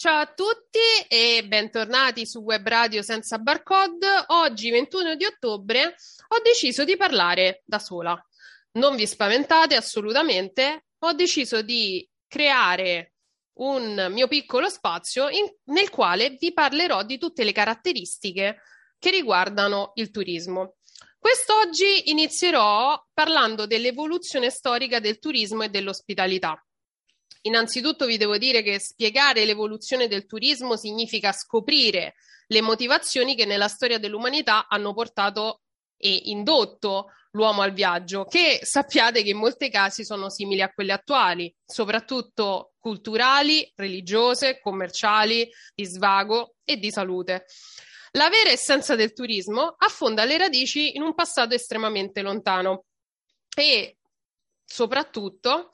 Ciao a tutti e bentornati su Web Radio senza barcode. Oggi, 21 di ottobre, ho deciso di parlare da sola. Non vi spaventate assolutamente, ho deciso di creare un mio piccolo spazio in, nel quale vi parlerò di tutte le caratteristiche che riguardano il turismo. Quest'oggi inizierò parlando dell'evoluzione storica del turismo e dell'ospitalità. Innanzitutto vi devo dire che spiegare l'evoluzione del turismo significa scoprire le motivazioni che nella storia dell'umanità hanno portato e indotto l'uomo al viaggio, che sappiate che in molti casi sono simili a quelle attuali, soprattutto culturali, religiose, commerciali, di svago e di salute. La vera essenza del turismo affonda le radici in un passato estremamente lontano e soprattutto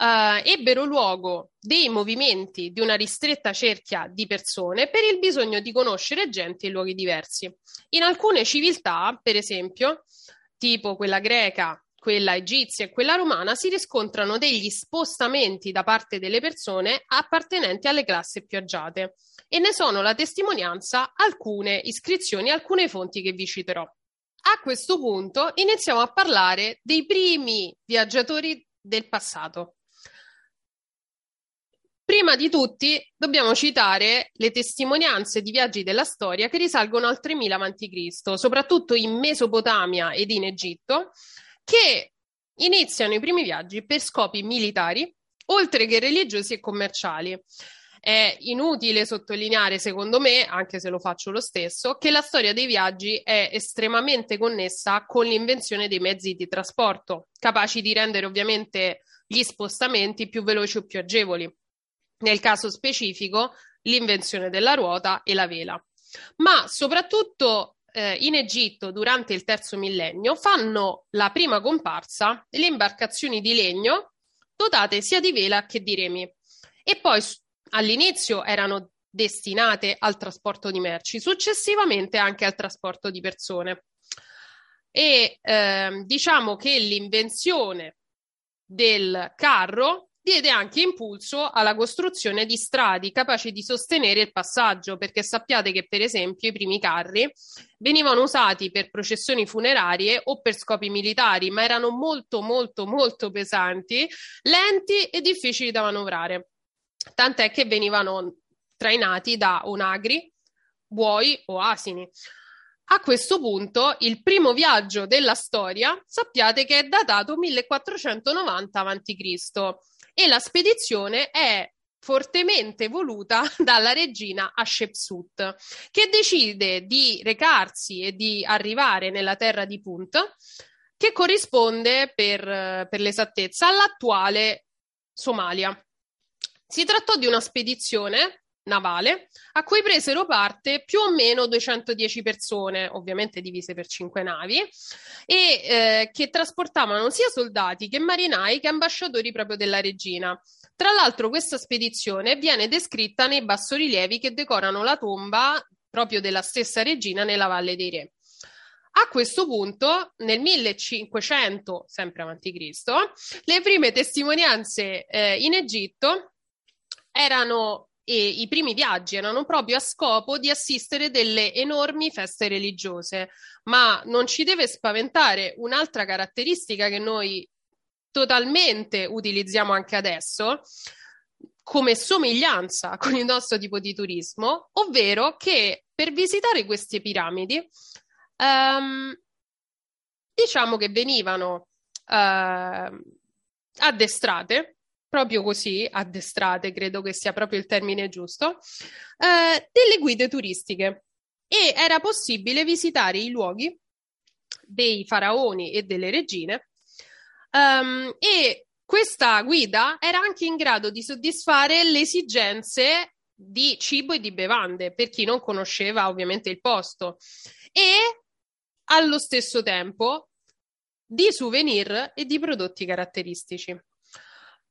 Uh, ebbero luogo dei movimenti di una ristretta cerchia di persone per il bisogno di conoscere gente in luoghi diversi. In alcune civiltà, per esempio, tipo quella greca, quella egizia e quella romana, si riscontrano degli spostamenti da parte delle persone appartenenti alle classi più agiate e ne sono la testimonianza alcune iscrizioni, alcune fonti che vi citerò. A questo punto iniziamo a parlare dei primi viaggiatori del passato. Prima di tutti dobbiamo citare le testimonianze di viaggi della storia che risalgono al 3000 a.C., soprattutto in Mesopotamia ed in Egitto, che iniziano i primi viaggi per scopi militari, oltre che religiosi e commerciali. È inutile sottolineare, secondo me, anche se lo faccio lo stesso, che la storia dei viaggi è estremamente connessa con l'invenzione dei mezzi di trasporto, capaci di rendere ovviamente gli spostamenti più veloci o più agevoli nel caso specifico l'invenzione della ruota e la vela. Ma soprattutto eh, in Egitto durante il terzo millennio fanno la prima comparsa le imbarcazioni di legno dotate sia di vela che di remi e poi all'inizio erano destinate al trasporto di merci, successivamente anche al trasporto di persone. E eh, diciamo che l'invenzione del carro diede anche impulso alla costruzione di stradi capaci di sostenere il passaggio, perché sappiate che per esempio i primi carri venivano usati per processioni funerarie o per scopi militari, ma erano molto molto molto pesanti, lenti e difficili da manovrare. Tant'è che venivano trainati da onagri, buoi o asini. A questo punto, il primo viaggio della storia sappiate che è datato 1490 a.C e la spedizione è fortemente voluta dalla regina Hatshepsut, che decide di recarsi e di arrivare nella terra di Punt, che corrisponde per, per l'esattezza all'attuale Somalia. Si trattò di una spedizione navale a cui presero parte più o meno 210 persone, ovviamente divise per cinque navi, e eh, che trasportavano sia soldati che marinai che ambasciatori proprio della regina. Tra l'altro questa spedizione viene descritta nei bassorilievi che decorano la tomba proprio della stessa regina nella Valle dei Re. A questo punto, nel 1500, sempre avanti Cristo, le prime testimonianze eh, in Egitto erano e i primi viaggi erano proprio a scopo di assistere delle enormi feste religiose, ma non ci deve spaventare un'altra caratteristica che noi totalmente utilizziamo anche adesso come somiglianza con il nostro tipo di turismo, ovvero che per visitare queste piramidi um, diciamo che venivano uh, addestrate proprio così, addestrate, credo che sia proprio il termine giusto, eh, delle guide turistiche e era possibile visitare i luoghi dei faraoni e delle regine. Um, e questa guida era anche in grado di soddisfare le esigenze di cibo e di bevande per chi non conosceva ovviamente il posto e allo stesso tempo di souvenir e di prodotti caratteristici.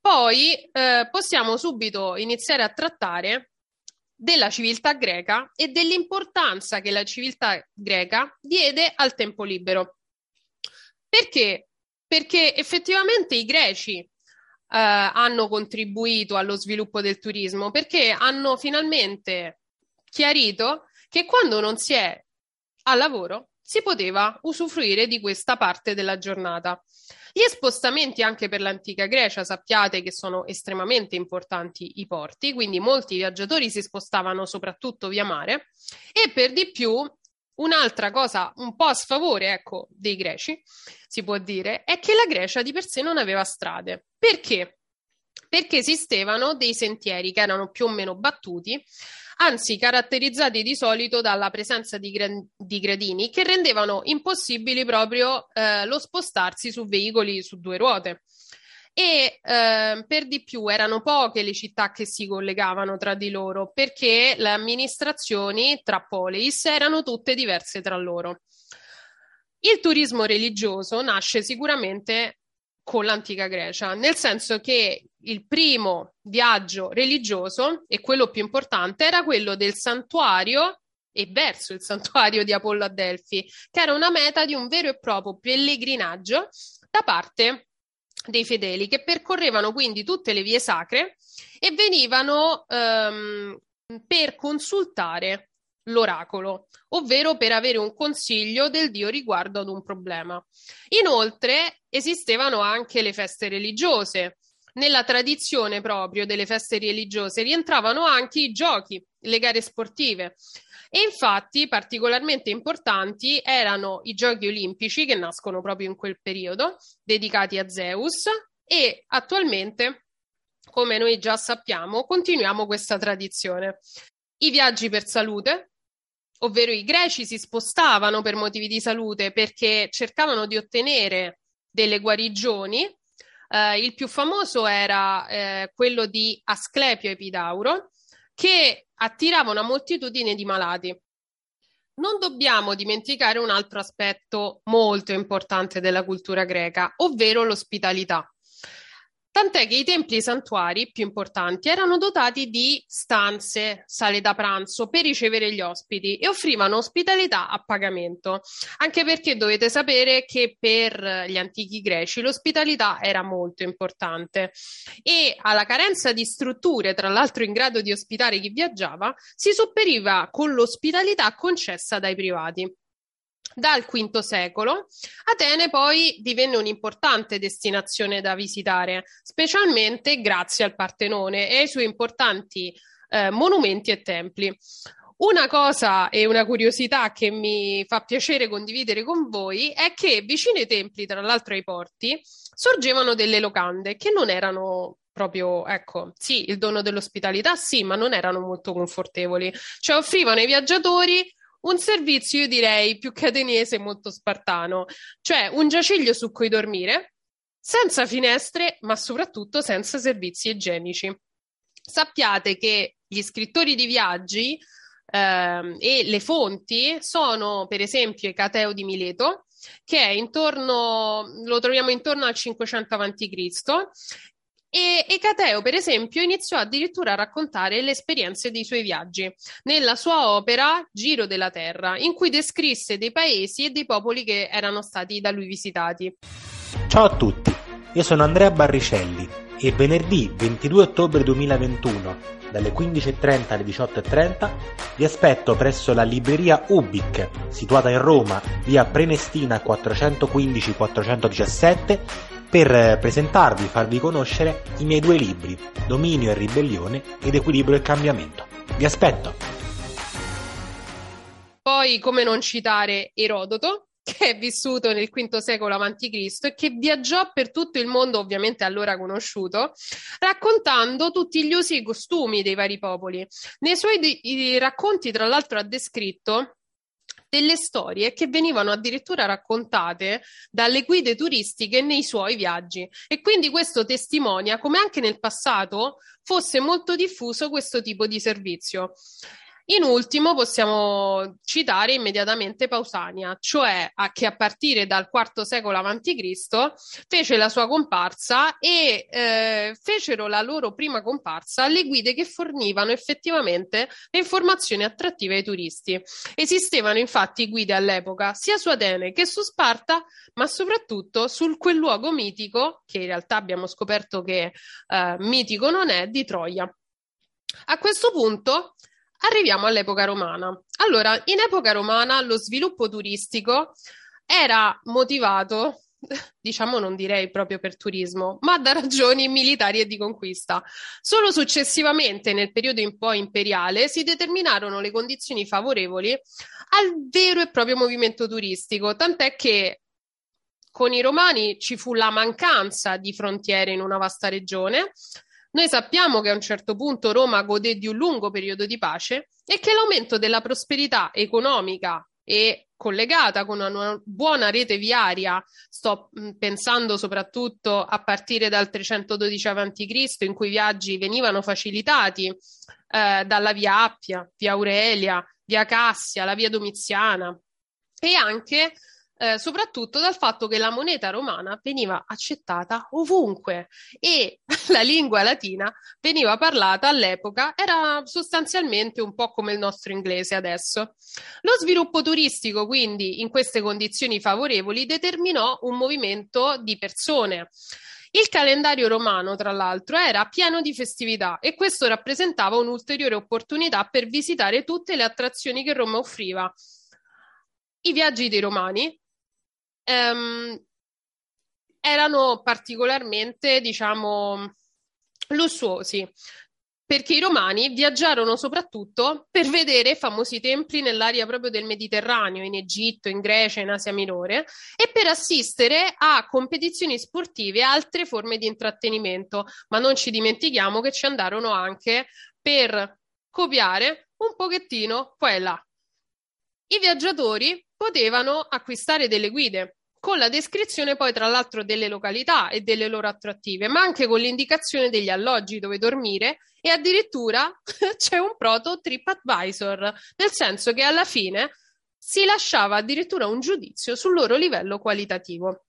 Poi eh, possiamo subito iniziare a trattare della civiltà greca e dell'importanza che la civiltà greca diede al tempo libero. Perché? Perché effettivamente i greci eh, hanno contribuito allo sviluppo del turismo, perché hanno finalmente chiarito che quando non si è a lavoro si poteva usufruire di questa parte della giornata. Gli spostamenti anche per l'antica Grecia, sappiate che sono estremamente importanti i porti, quindi molti viaggiatori si spostavano soprattutto via mare e per di più un'altra cosa un po' a sfavore, ecco, dei greci, si può dire, è che la Grecia di per sé non aveva strade. Perché? Perché esistevano dei sentieri che erano più o meno battuti anzi caratterizzati di solito dalla presenza di, gra- di gradini che rendevano impossibili proprio eh, lo spostarsi su veicoli su due ruote. E eh, per di più erano poche le città che si collegavano tra di loro perché le amministrazioni tra polis erano tutte diverse tra loro. Il turismo religioso nasce sicuramente con l'antica Grecia, nel senso che il primo viaggio religioso e quello più importante era quello del santuario e verso il santuario di Apollo a Delfi, che era una meta di un vero e proprio pellegrinaggio da parte dei fedeli che percorrevano quindi tutte le vie sacre e venivano ehm, per consultare l'oracolo, ovvero per avere un consiglio del dio riguardo ad un problema. Inoltre esistevano anche le feste religiose. Nella tradizione proprio delle feste religiose rientravano anche i giochi, le gare sportive. E infatti particolarmente importanti erano i giochi olimpici che nascono proprio in quel periodo, dedicati a Zeus, e attualmente, come noi già sappiamo, continuiamo questa tradizione. I viaggi per salute, ovvero i greci si spostavano per motivi di salute perché cercavano di ottenere delle guarigioni. Eh, il più famoso era eh, quello di Asclepio Epidauro, che attirava una moltitudine di malati. Non dobbiamo dimenticare un altro aspetto molto importante della cultura greca, ovvero l'ospitalità. Tant'è che i templi e i santuari più importanti erano dotati di stanze, sale da pranzo per ricevere gli ospiti e offrivano ospitalità a pagamento, anche perché dovete sapere che per gli antichi greci l'ospitalità era molto importante e alla carenza di strutture, tra l'altro in grado di ospitare chi viaggiava, si sopperiva con l'ospitalità concessa dai privati. Dal V secolo Atene poi divenne un'importante destinazione da visitare, specialmente grazie al Partenone e ai suoi importanti eh, monumenti e templi. Una cosa e una curiosità che mi fa piacere condividere con voi è che vicino ai templi, tra l'altro ai porti, sorgevano delle locande che non erano proprio, ecco, sì, il dono dell'ospitalità, sì, ma non erano molto confortevoli. Cioè offrivano ai viaggiatori un servizio, io direi, più catenese e molto spartano, cioè un giaciglio su cui dormire, senza finestre, ma soprattutto senza servizi igienici. Sappiate che gli scrittori di viaggi eh, e le fonti sono, per esempio, Ecateo di Mileto, che è intorno, lo troviamo intorno al 500 a.C., e Ecateo, per esempio, iniziò addirittura a raccontare le esperienze dei suoi viaggi nella sua opera Giro della Terra, in cui descrisse dei paesi e dei popoli che erano stati da lui visitati. Ciao a tutti, io sono Andrea Barricelli e venerdì 22 ottobre 2021, dalle 15.30 alle 18.30, vi aspetto presso la libreria Ubic, situata in Roma, via Prenestina 415-417 per presentarvi farvi conoscere i miei due libri, Dominio e Ribellione ed Equilibrio e Cambiamento. Vi aspetto! Poi, come non citare Erodoto, che è vissuto nel V secolo a.C. e che viaggiò per tutto il mondo, ovviamente allora conosciuto, raccontando tutti gli usi e costumi dei vari popoli. Nei suoi di- racconti, tra l'altro, ha descritto delle storie che venivano addirittura raccontate dalle guide turistiche nei suoi viaggi. E quindi questo testimonia come anche nel passato fosse molto diffuso questo tipo di servizio. In ultimo possiamo citare immediatamente Pausania, cioè a che a partire dal IV secolo a.C. fece la sua comparsa e eh, fecero la loro prima comparsa le guide che fornivano effettivamente le informazioni attrattive ai turisti. Esistevano infatti guide all'epoca sia su Atene che su Sparta, ma soprattutto su quel luogo mitico, che in realtà abbiamo scoperto che eh, mitico non è, di Troia. A questo punto Arriviamo all'epoca romana. Allora, in epoca romana lo sviluppo turistico era motivato, diciamo non direi proprio per turismo, ma da ragioni militari e di conquista. Solo successivamente, nel periodo un po' imperiale, si determinarono le condizioni favorevoli al vero e proprio movimento turistico, tant'è che con i romani ci fu la mancanza di frontiere in una vasta regione, noi sappiamo che a un certo punto Roma godé di un lungo periodo di pace e che l'aumento della prosperità economica e collegata con una buona rete viaria, sto pensando soprattutto a partire dal 312 a.C., in cui i viaggi venivano facilitati eh, dalla via Appia, via Aurelia, via Cassia, la via Domiziana e anche eh, soprattutto dal fatto che la moneta romana veniva accettata ovunque e la lingua latina veniva parlata all'epoca, era sostanzialmente un po' come il nostro inglese adesso. Lo sviluppo turistico, quindi, in queste condizioni favorevoli, determinò un movimento di persone. Il calendario romano, tra l'altro, era pieno di festività e questo rappresentava un'ulteriore opportunità per visitare tutte le attrazioni che Roma offriva. I viaggi dei romani ehm, erano particolarmente, diciamo, lussuosi perché i romani viaggiarono soprattutto per vedere famosi templi nell'area proprio del Mediterraneo, in Egitto, in Grecia, in Asia Minore, e per assistere a competizioni sportive e altre forme di intrattenimento. Ma non ci dimentichiamo che ci andarono anche per copiare un pochettino qua e là. I viaggiatori potevano acquistare delle guide con la descrizione poi tra l'altro delle località e delle loro attrattive, ma anche con l'indicazione degli alloggi dove dormire e addirittura c'è un proto TripAdvisor, nel senso che alla fine si lasciava addirittura un giudizio sul loro livello qualitativo.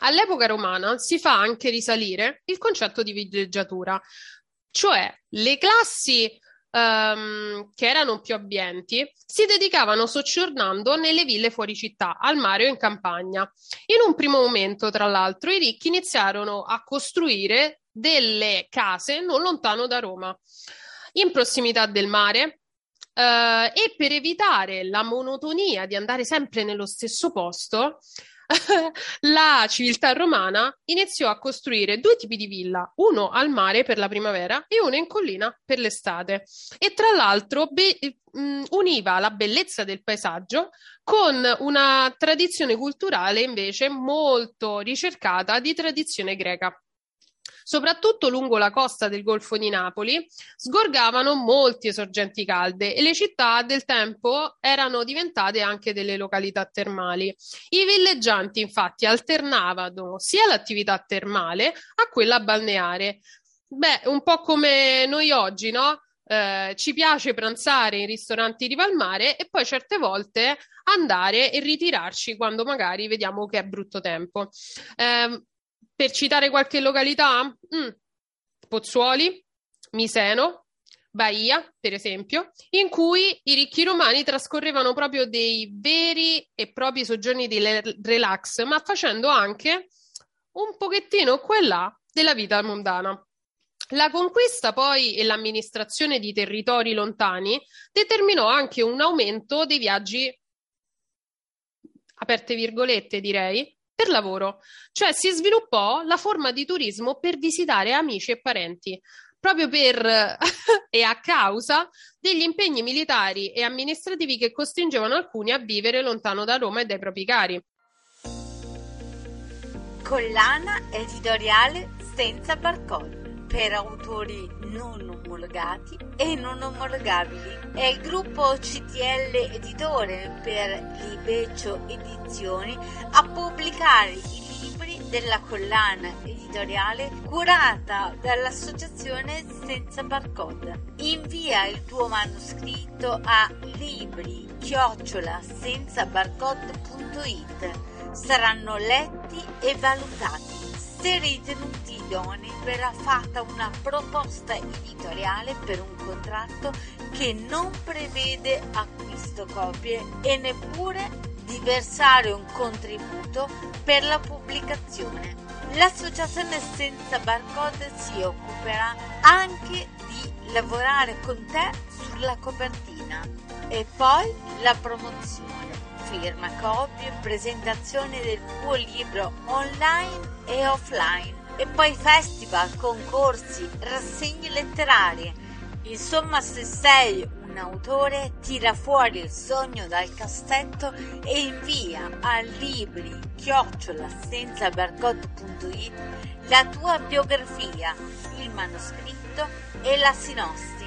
All'epoca romana si fa anche risalire il concetto di villeggiatura, cioè le classi um, che erano più abbienti, si dedicavano soggiornando nelle ville fuori città, al mare o in campagna. In un primo momento, tra l'altro, i ricchi iniziarono a costruire delle case non lontano da Roma, in prossimità del mare, Uh, e per evitare la monotonia di andare sempre nello stesso posto, la civiltà romana iniziò a costruire due tipi di villa, uno al mare per la primavera e uno in collina per l'estate. E tra l'altro be- univa la bellezza del paesaggio con una tradizione culturale invece molto ricercata di tradizione greca. Soprattutto lungo la costa del Golfo di Napoli sgorgavano molte sorgenti calde e le città del tempo erano diventate anche delle località termali. I villeggianti infatti alternavano sia l'attività termale a quella balneare. Beh, un po' come noi oggi, no? Eh, ci piace pranzare in ristoranti di Valmare e poi certe volte andare e ritirarci quando magari vediamo che è brutto tempo. Eh, per citare qualche località, mm, Pozzuoli, Miseno, Bahia, per esempio, in cui i ricchi romani trascorrevano proprio dei veri e propri soggiorni di relax, ma facendo anche un pochettino quella della vita mondana. La conquista poi e l'amministrazione di territori lontani determinò anche un aumento dei viaggi, aperte virgolette direi, per lavoro, cioè si sviluppò la forma di turismo per visitare amici e parenti, proprio per e a causa degli impegni militari e amministrativi che costringevano alcuni a vivere lontano da Roma e dai propri cari. Collana editoriale senza barcode per autori non omologati e non omologabili. È il gruppo CTL Editore per Libeccio Edizioni a pubblicare i libri della collana editoriale curata dall'associazione Senza Barcode. Invia il tuo manoscritto a libri chiocciola senza barcode.it. Saranno letti e valutati. Se ritenuti idonei verrà fatta una proposta editoriale per un contratto che non prevede acquisto copie e neppure di versare un contributo per la pubblicazione. L'associazione senza barcode si occuperà anche di lavorare con te sulla copertina. E poi la promozione. Firma, copie, presentazione del tuo libro online e offline e poi festival, concorsi, rassegne letterarie. Insomma, se sei un autore, tira fuori il sogno dal cassetto e invia a libri chiocciola la tua biografia, il manoscritto e la sinossi.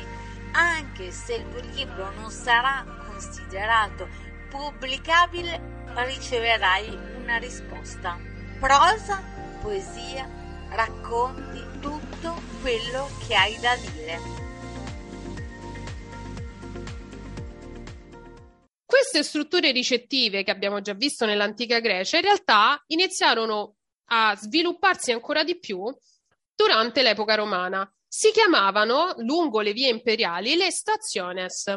Anche se il tuo libro non sarà considerato pubblicabile, riceverai una risposta. Prosa, poesia, racconti tutto quello che hai da dire. Queste strutture ricettive che abbiamo già visto nell'antica Grecia in realtà iniziarono a svilupparsi ancora di più durante l'epoca romana. Si chiamavano, lungo le vie imperiali, le stationes,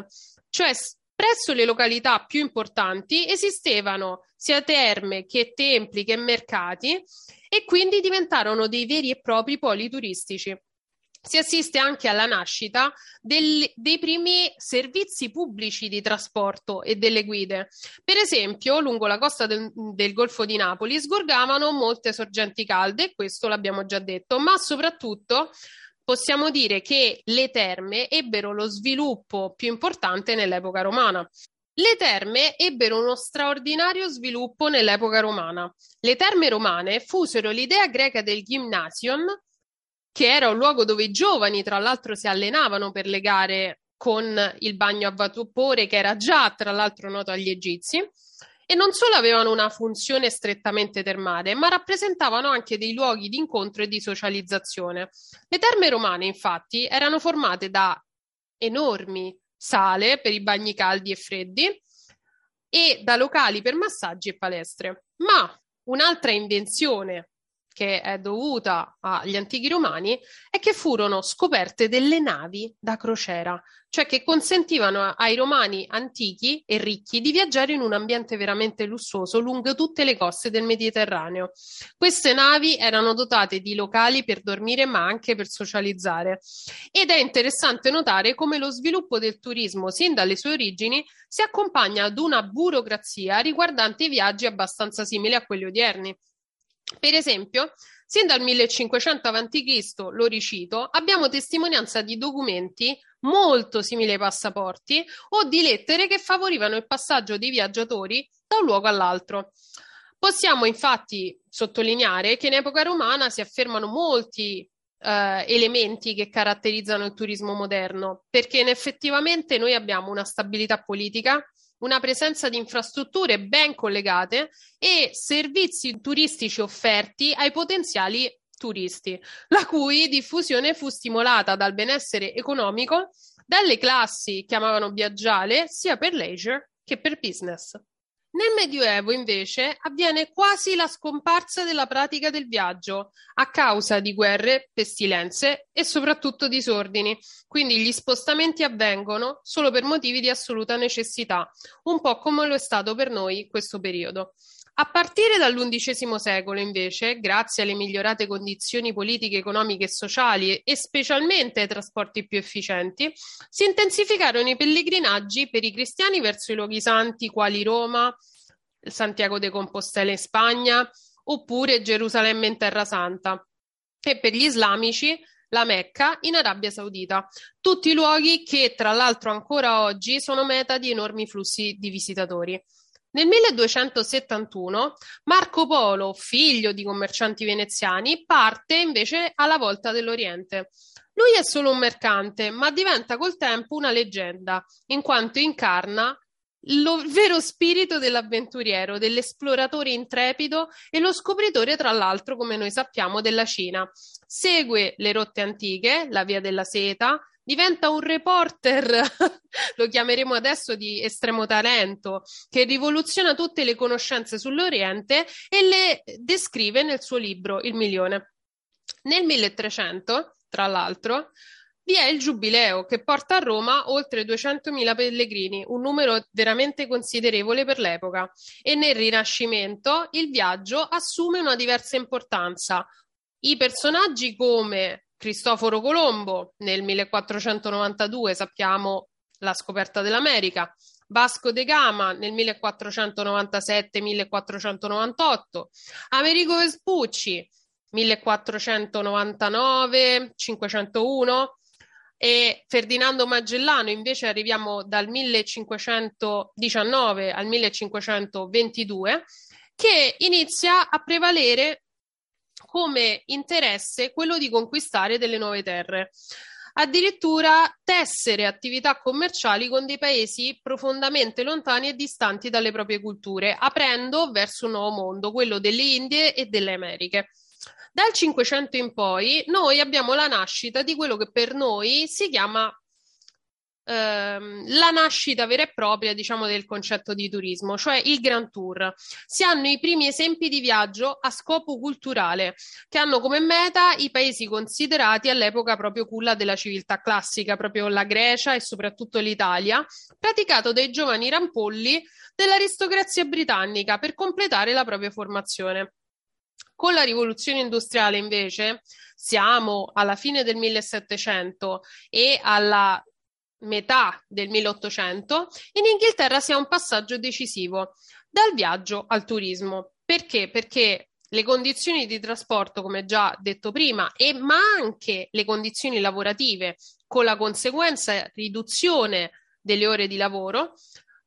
cioè presso le località più importanti esistevano sia terme che templi che mercati e quindi diventarono dei veri e propri poli turistici. Si assiste anche alla nascita del, dei primi servizi pubblici di trasporto e delle guide. Per esempio, lungo la costa del, del Golfo di Napoli sgorgavano molte sorgenti calde, questo l'abbiamo già detto, ma soprattutto possiamo dire che le terme ebbero lo sviluppo più importante nell'epoca romana. Le terme ebbero uno straordinario sviluppo nell'epoca romana. Le terme romane fusero l'idea greca del gymnasium, che era un luogo dove i giovani, tra l'altro, si allenavano per le gare con il bagno a vapore, che era già, tra l'altro, noto agli egizi, e non solo avevano una funzione strettamente termale, ma rappresentavano anche dei luoghi di incontro e di socializzazione. Le terme romane, infatti, erano formate da enormi sale per i bagni caldi e freddi e da locali per massaggi e palestre. Ma un'altra invenzione che è dovuta agli antichi romani è che furono scoperte delle navi da crociera, cioè che consentivano ai romani antichi e ricchi di viaggiare in un ambiente veramente lussuoso lungo tutte le coste del Mediterraneo. Queste navi erano dotate di locali per dormire ma anche per socializzare ed è interessante notare come lo sviluppo del turismo sin dalle sue origini si accompagna ad una burocrazia riguardante i viaggi abbastanza simili a quelli odierni. Per esempio, sin dal 1500 a.C., lo ricito, abbiamo testimonianza di documenti molto simili ai passaporti o di lettere che favorivano il passaggio dei viaggiatori da un luogo all'altro. Possiamo infatti sottolineare che in epoca romana si affermano molti eh, elementi che caratterizzano il turismo moderno, perché effettivamente noi abbiamo una stabilità politica, una presenza di infrastrutture ben collegate e servizi turistici offerti ai potenziali turisti, la cui diffusione fu stimolata dal benessere economico dalle classi che amavano viaggiare sia per leisure che per business. Nel Medioevo, invece, avviene quasi la scomparsa della pratica del viaggio a causa di guerre, pestilenze e soprattutto disordini. Quindi gli spostamenti avvengono solo per motivi di assoluta necessità, un po' come lo è stato per noi questo periodo. A partire dall'undicesimo secolo, invece, grazie alle migliorate condizioni politiche, economiche e sociali e specialmente ai trasporti più efficienti, si intensificarono i pellegrinaggi per i cristiani verso i luoghi santi quali Roma, Santiago de Compostela in Spagna oppure Gerusalemme in Terra Santa e per gli islamici la Mecca in Arabia Saudita, tutti luoghi che tra l'altro ancora oggi sono meta di enormi flussi di visitatori. Nel 1271 Marco Polo, figlio di commercianti veneziani, parte invece alla volta dell'Oriente. Lui è solo un mercante, ma diventa col tempo una leggenda, in quanto incarna lo vero spirito dell'avventuriero, dell'esploratore intrepido e lo scopritore, tra l'altro, come noi sappiamo, della Cina. Segue le rotte antiche, la via della seta, diventa un reporter, lo chiameremo adesso di estremo talento, che rivoluziona tutte le conoscenze sull'Oriente e le descrive nel suo libro Il milione. Nel 1300, tra l'altro, vi è il Giubileo che porta a Roma oltre 200.000 pellegrini, un numero veramente considerevole per l'epoca. E nel Rinascimento il viaggio assume una diversa importanza. I personaggi come Cristoforo Colombo nel 1492 sappiamo la scoperta dell'America, Vasco de Gama nel 1497-1498, Amerigo Vespucci 1499-501 e Ferdinando Magellano. Invece arriviamo dal 1519 al 1522 che inizia a prevalere come interesse quello di conquistare delle nuove terre. Addirittura tessere attività commerciali con dei paesi profondamente lontani e distanti dalle proprie culture, aprendo verso un nuovo mondo, quello delle Indie e delle Americhe. Dal Cinquecento in poi noi abbiamo la nascita di quello che per noi si chiama ehm, la nascita vera e propria, diciamo, del concetto di turismo, cioè il Grand Tour. Si hanno i primi esempi di viaggio a scopo culturale, che hanno come meta i paesi considerati all'epoca proprio culla della civiltà classica, proprio la Grecia e soprattutto l'Italia, praticato dai giovani rampolli dell'aristocrazia britannica per completare la propria formazione. Con la rivoluzione industriale, invece, siamo alla fine del 1700 e alla metà del 1800, in Inghilterra si ha un passaggio decisivo dal viaggio al turismo. Perché? Perché le condizioni di trasporto, come già detto prima, e ma anche le condizioni lavorative, con la conseguenza riduzione delle ore di lavoro,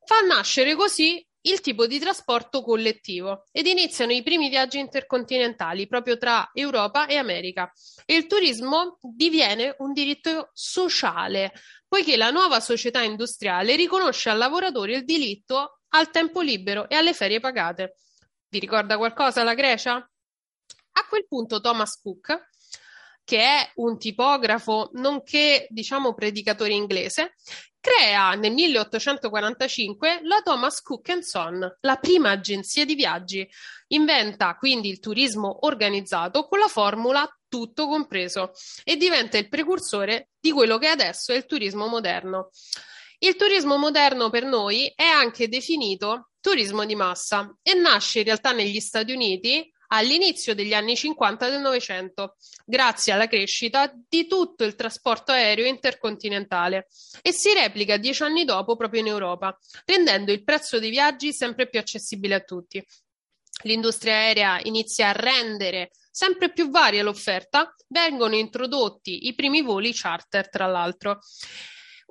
fa nascere così il tipo di trasporto collettivo ed iniziano i primi viaggi intercontinentali proprio tra Europa e America. E il turismo diviene un diritto sociale, poiché la nuova società industriale riconosce al lavoratore il diritto al tempo libero e alle ferie pagate. Vi ricorda qualcosa la Grecia? A quel punto Thomas Cook, che è un tipografo nonché, diciamo, predicatore inglese, crea nel 1845 la Thomas Cook Son, la prima agenzia di viaggi. Inventa quindi il turismo organizzato con la formula tutto compreso e diventa il precursore di quello che adesso è il turismo moderno. Il turismo moderno per noi è anche definito turismo di massa e nasce in realtà negli Stati Uniti all'inizio degli anni 50 del Novecento, grazie alla crescita di tutto il trasporto aereo intercontinentale e si replica dieci anni dopo proprio in Europa, rendendo il prezzo dei viaggi sempre più accessibile a tutti. L'industria aerea inizia a rendere sempre più varia l'offerta, vengono introdotti i primi voli charter, tra l'altro.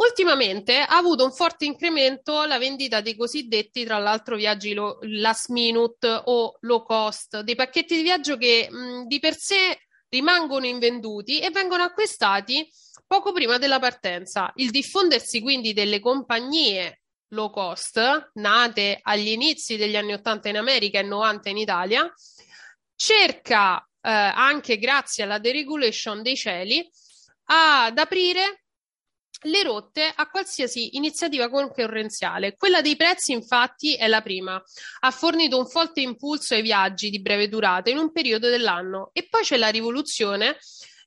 Ultimamente ha avuto un forte incremento la vendita dei cosiddetti, tra l'altro, viaggi lo, last minute o low cost, dei pacchetti di viaggio che mh, di per sé rimangono invenduti e vengono acquistati poco prima della partenza. Il diffondersi quindi delle compagnie low cost, nate agli inizi degli anni 80 in America e 90 in Italia, cerca eh, anche grazie alla deregulation dei cieli ad aprire le rotte a qualsiasi iniziativa concorrenziale. Quella dei prezzi, infatti, è la prima. Ha fornito un forte impulso ai viaggi di breve durata in un periodo dell'anno. E poi c'è la rivoluzione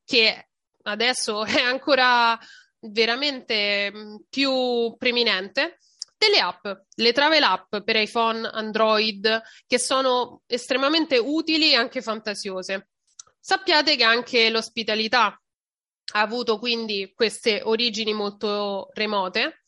che adesso è ancora veramente mm, più preminente delle app, le travel app per iPhone, Android, che sono estremamente utili e anche fantasiose. Sappiate che anche l'ospitalità ha avuto quindi queste origini molto remote.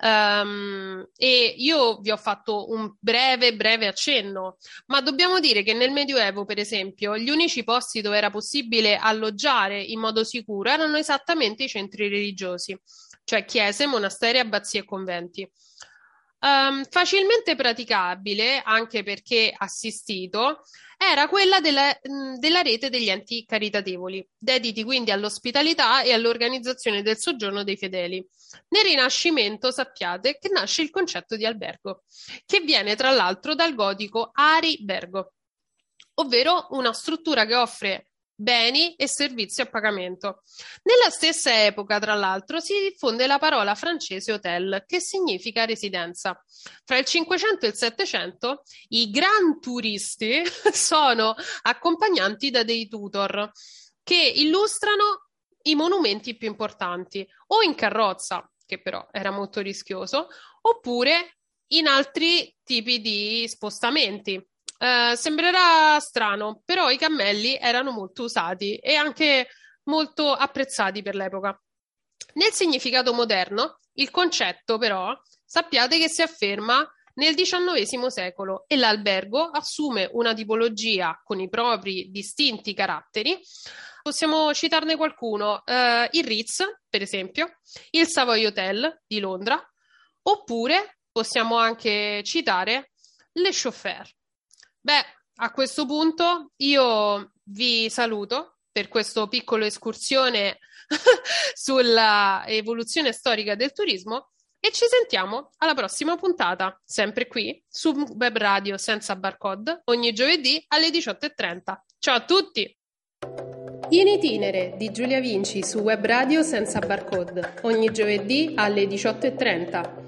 Um, e io vi ho fatto un breve, breve accenno, ma dobbiamo dire che nel Medioevo, per esempio, gli unici posti dove era possibile alloggiare in modo sicuro erano esattamente i centri religiosi, cioè chiese, monasteri, abbazie e conventi. Um, facilmente praticabile, anche perché assistito, era quella della, della, rete degli enti caritatevoli, dediti quindi all'ospitalità e all'organizzazione del soggiorno dei fedeli. Nel Rinascimento sappiate che nasce il concetto di albergo, che viene tra l'altro dal gotico aribergo, ovvero una struttura che offre beni e servizi a pagamento. Nella stessa epoca, tra l'altro, si diffonde la parola francese hotel, che significa residenza. Tra il 500 e il 700 i gran turisti sono accompagnanti da dei tutor che illustrano i monumenti più importanti o in carrozza, che però era molto rischioso, oppure in altri tipi di spostamenti eh, sembrerà strano, però i cammelli erano molto usati e anche molto apprezzati per l'epoca. Nel significato moderno, il concetto però sappiate che si afferma nel XIX secolo e l'albergo assume una tipologia con i propri distinti caratteri. Possiamo citarne qualcuno, eh, il Ritz, per esempio, il Savoy Hotel di Londra, oppure possiamo anche citare le Chauffeur. Beh, a questo punto io vi saluto per questa piccola escursione sulla evoluzione storica del turismo e ci sentiamo alla prossima puntata, sempre qui su Web Radio senza barcode, ogni giovedì alle 18.30. Ciao a tutti! In itinere di Giulia Vinci su Web Radio senza barcode, ogni giovedì alle 18.30.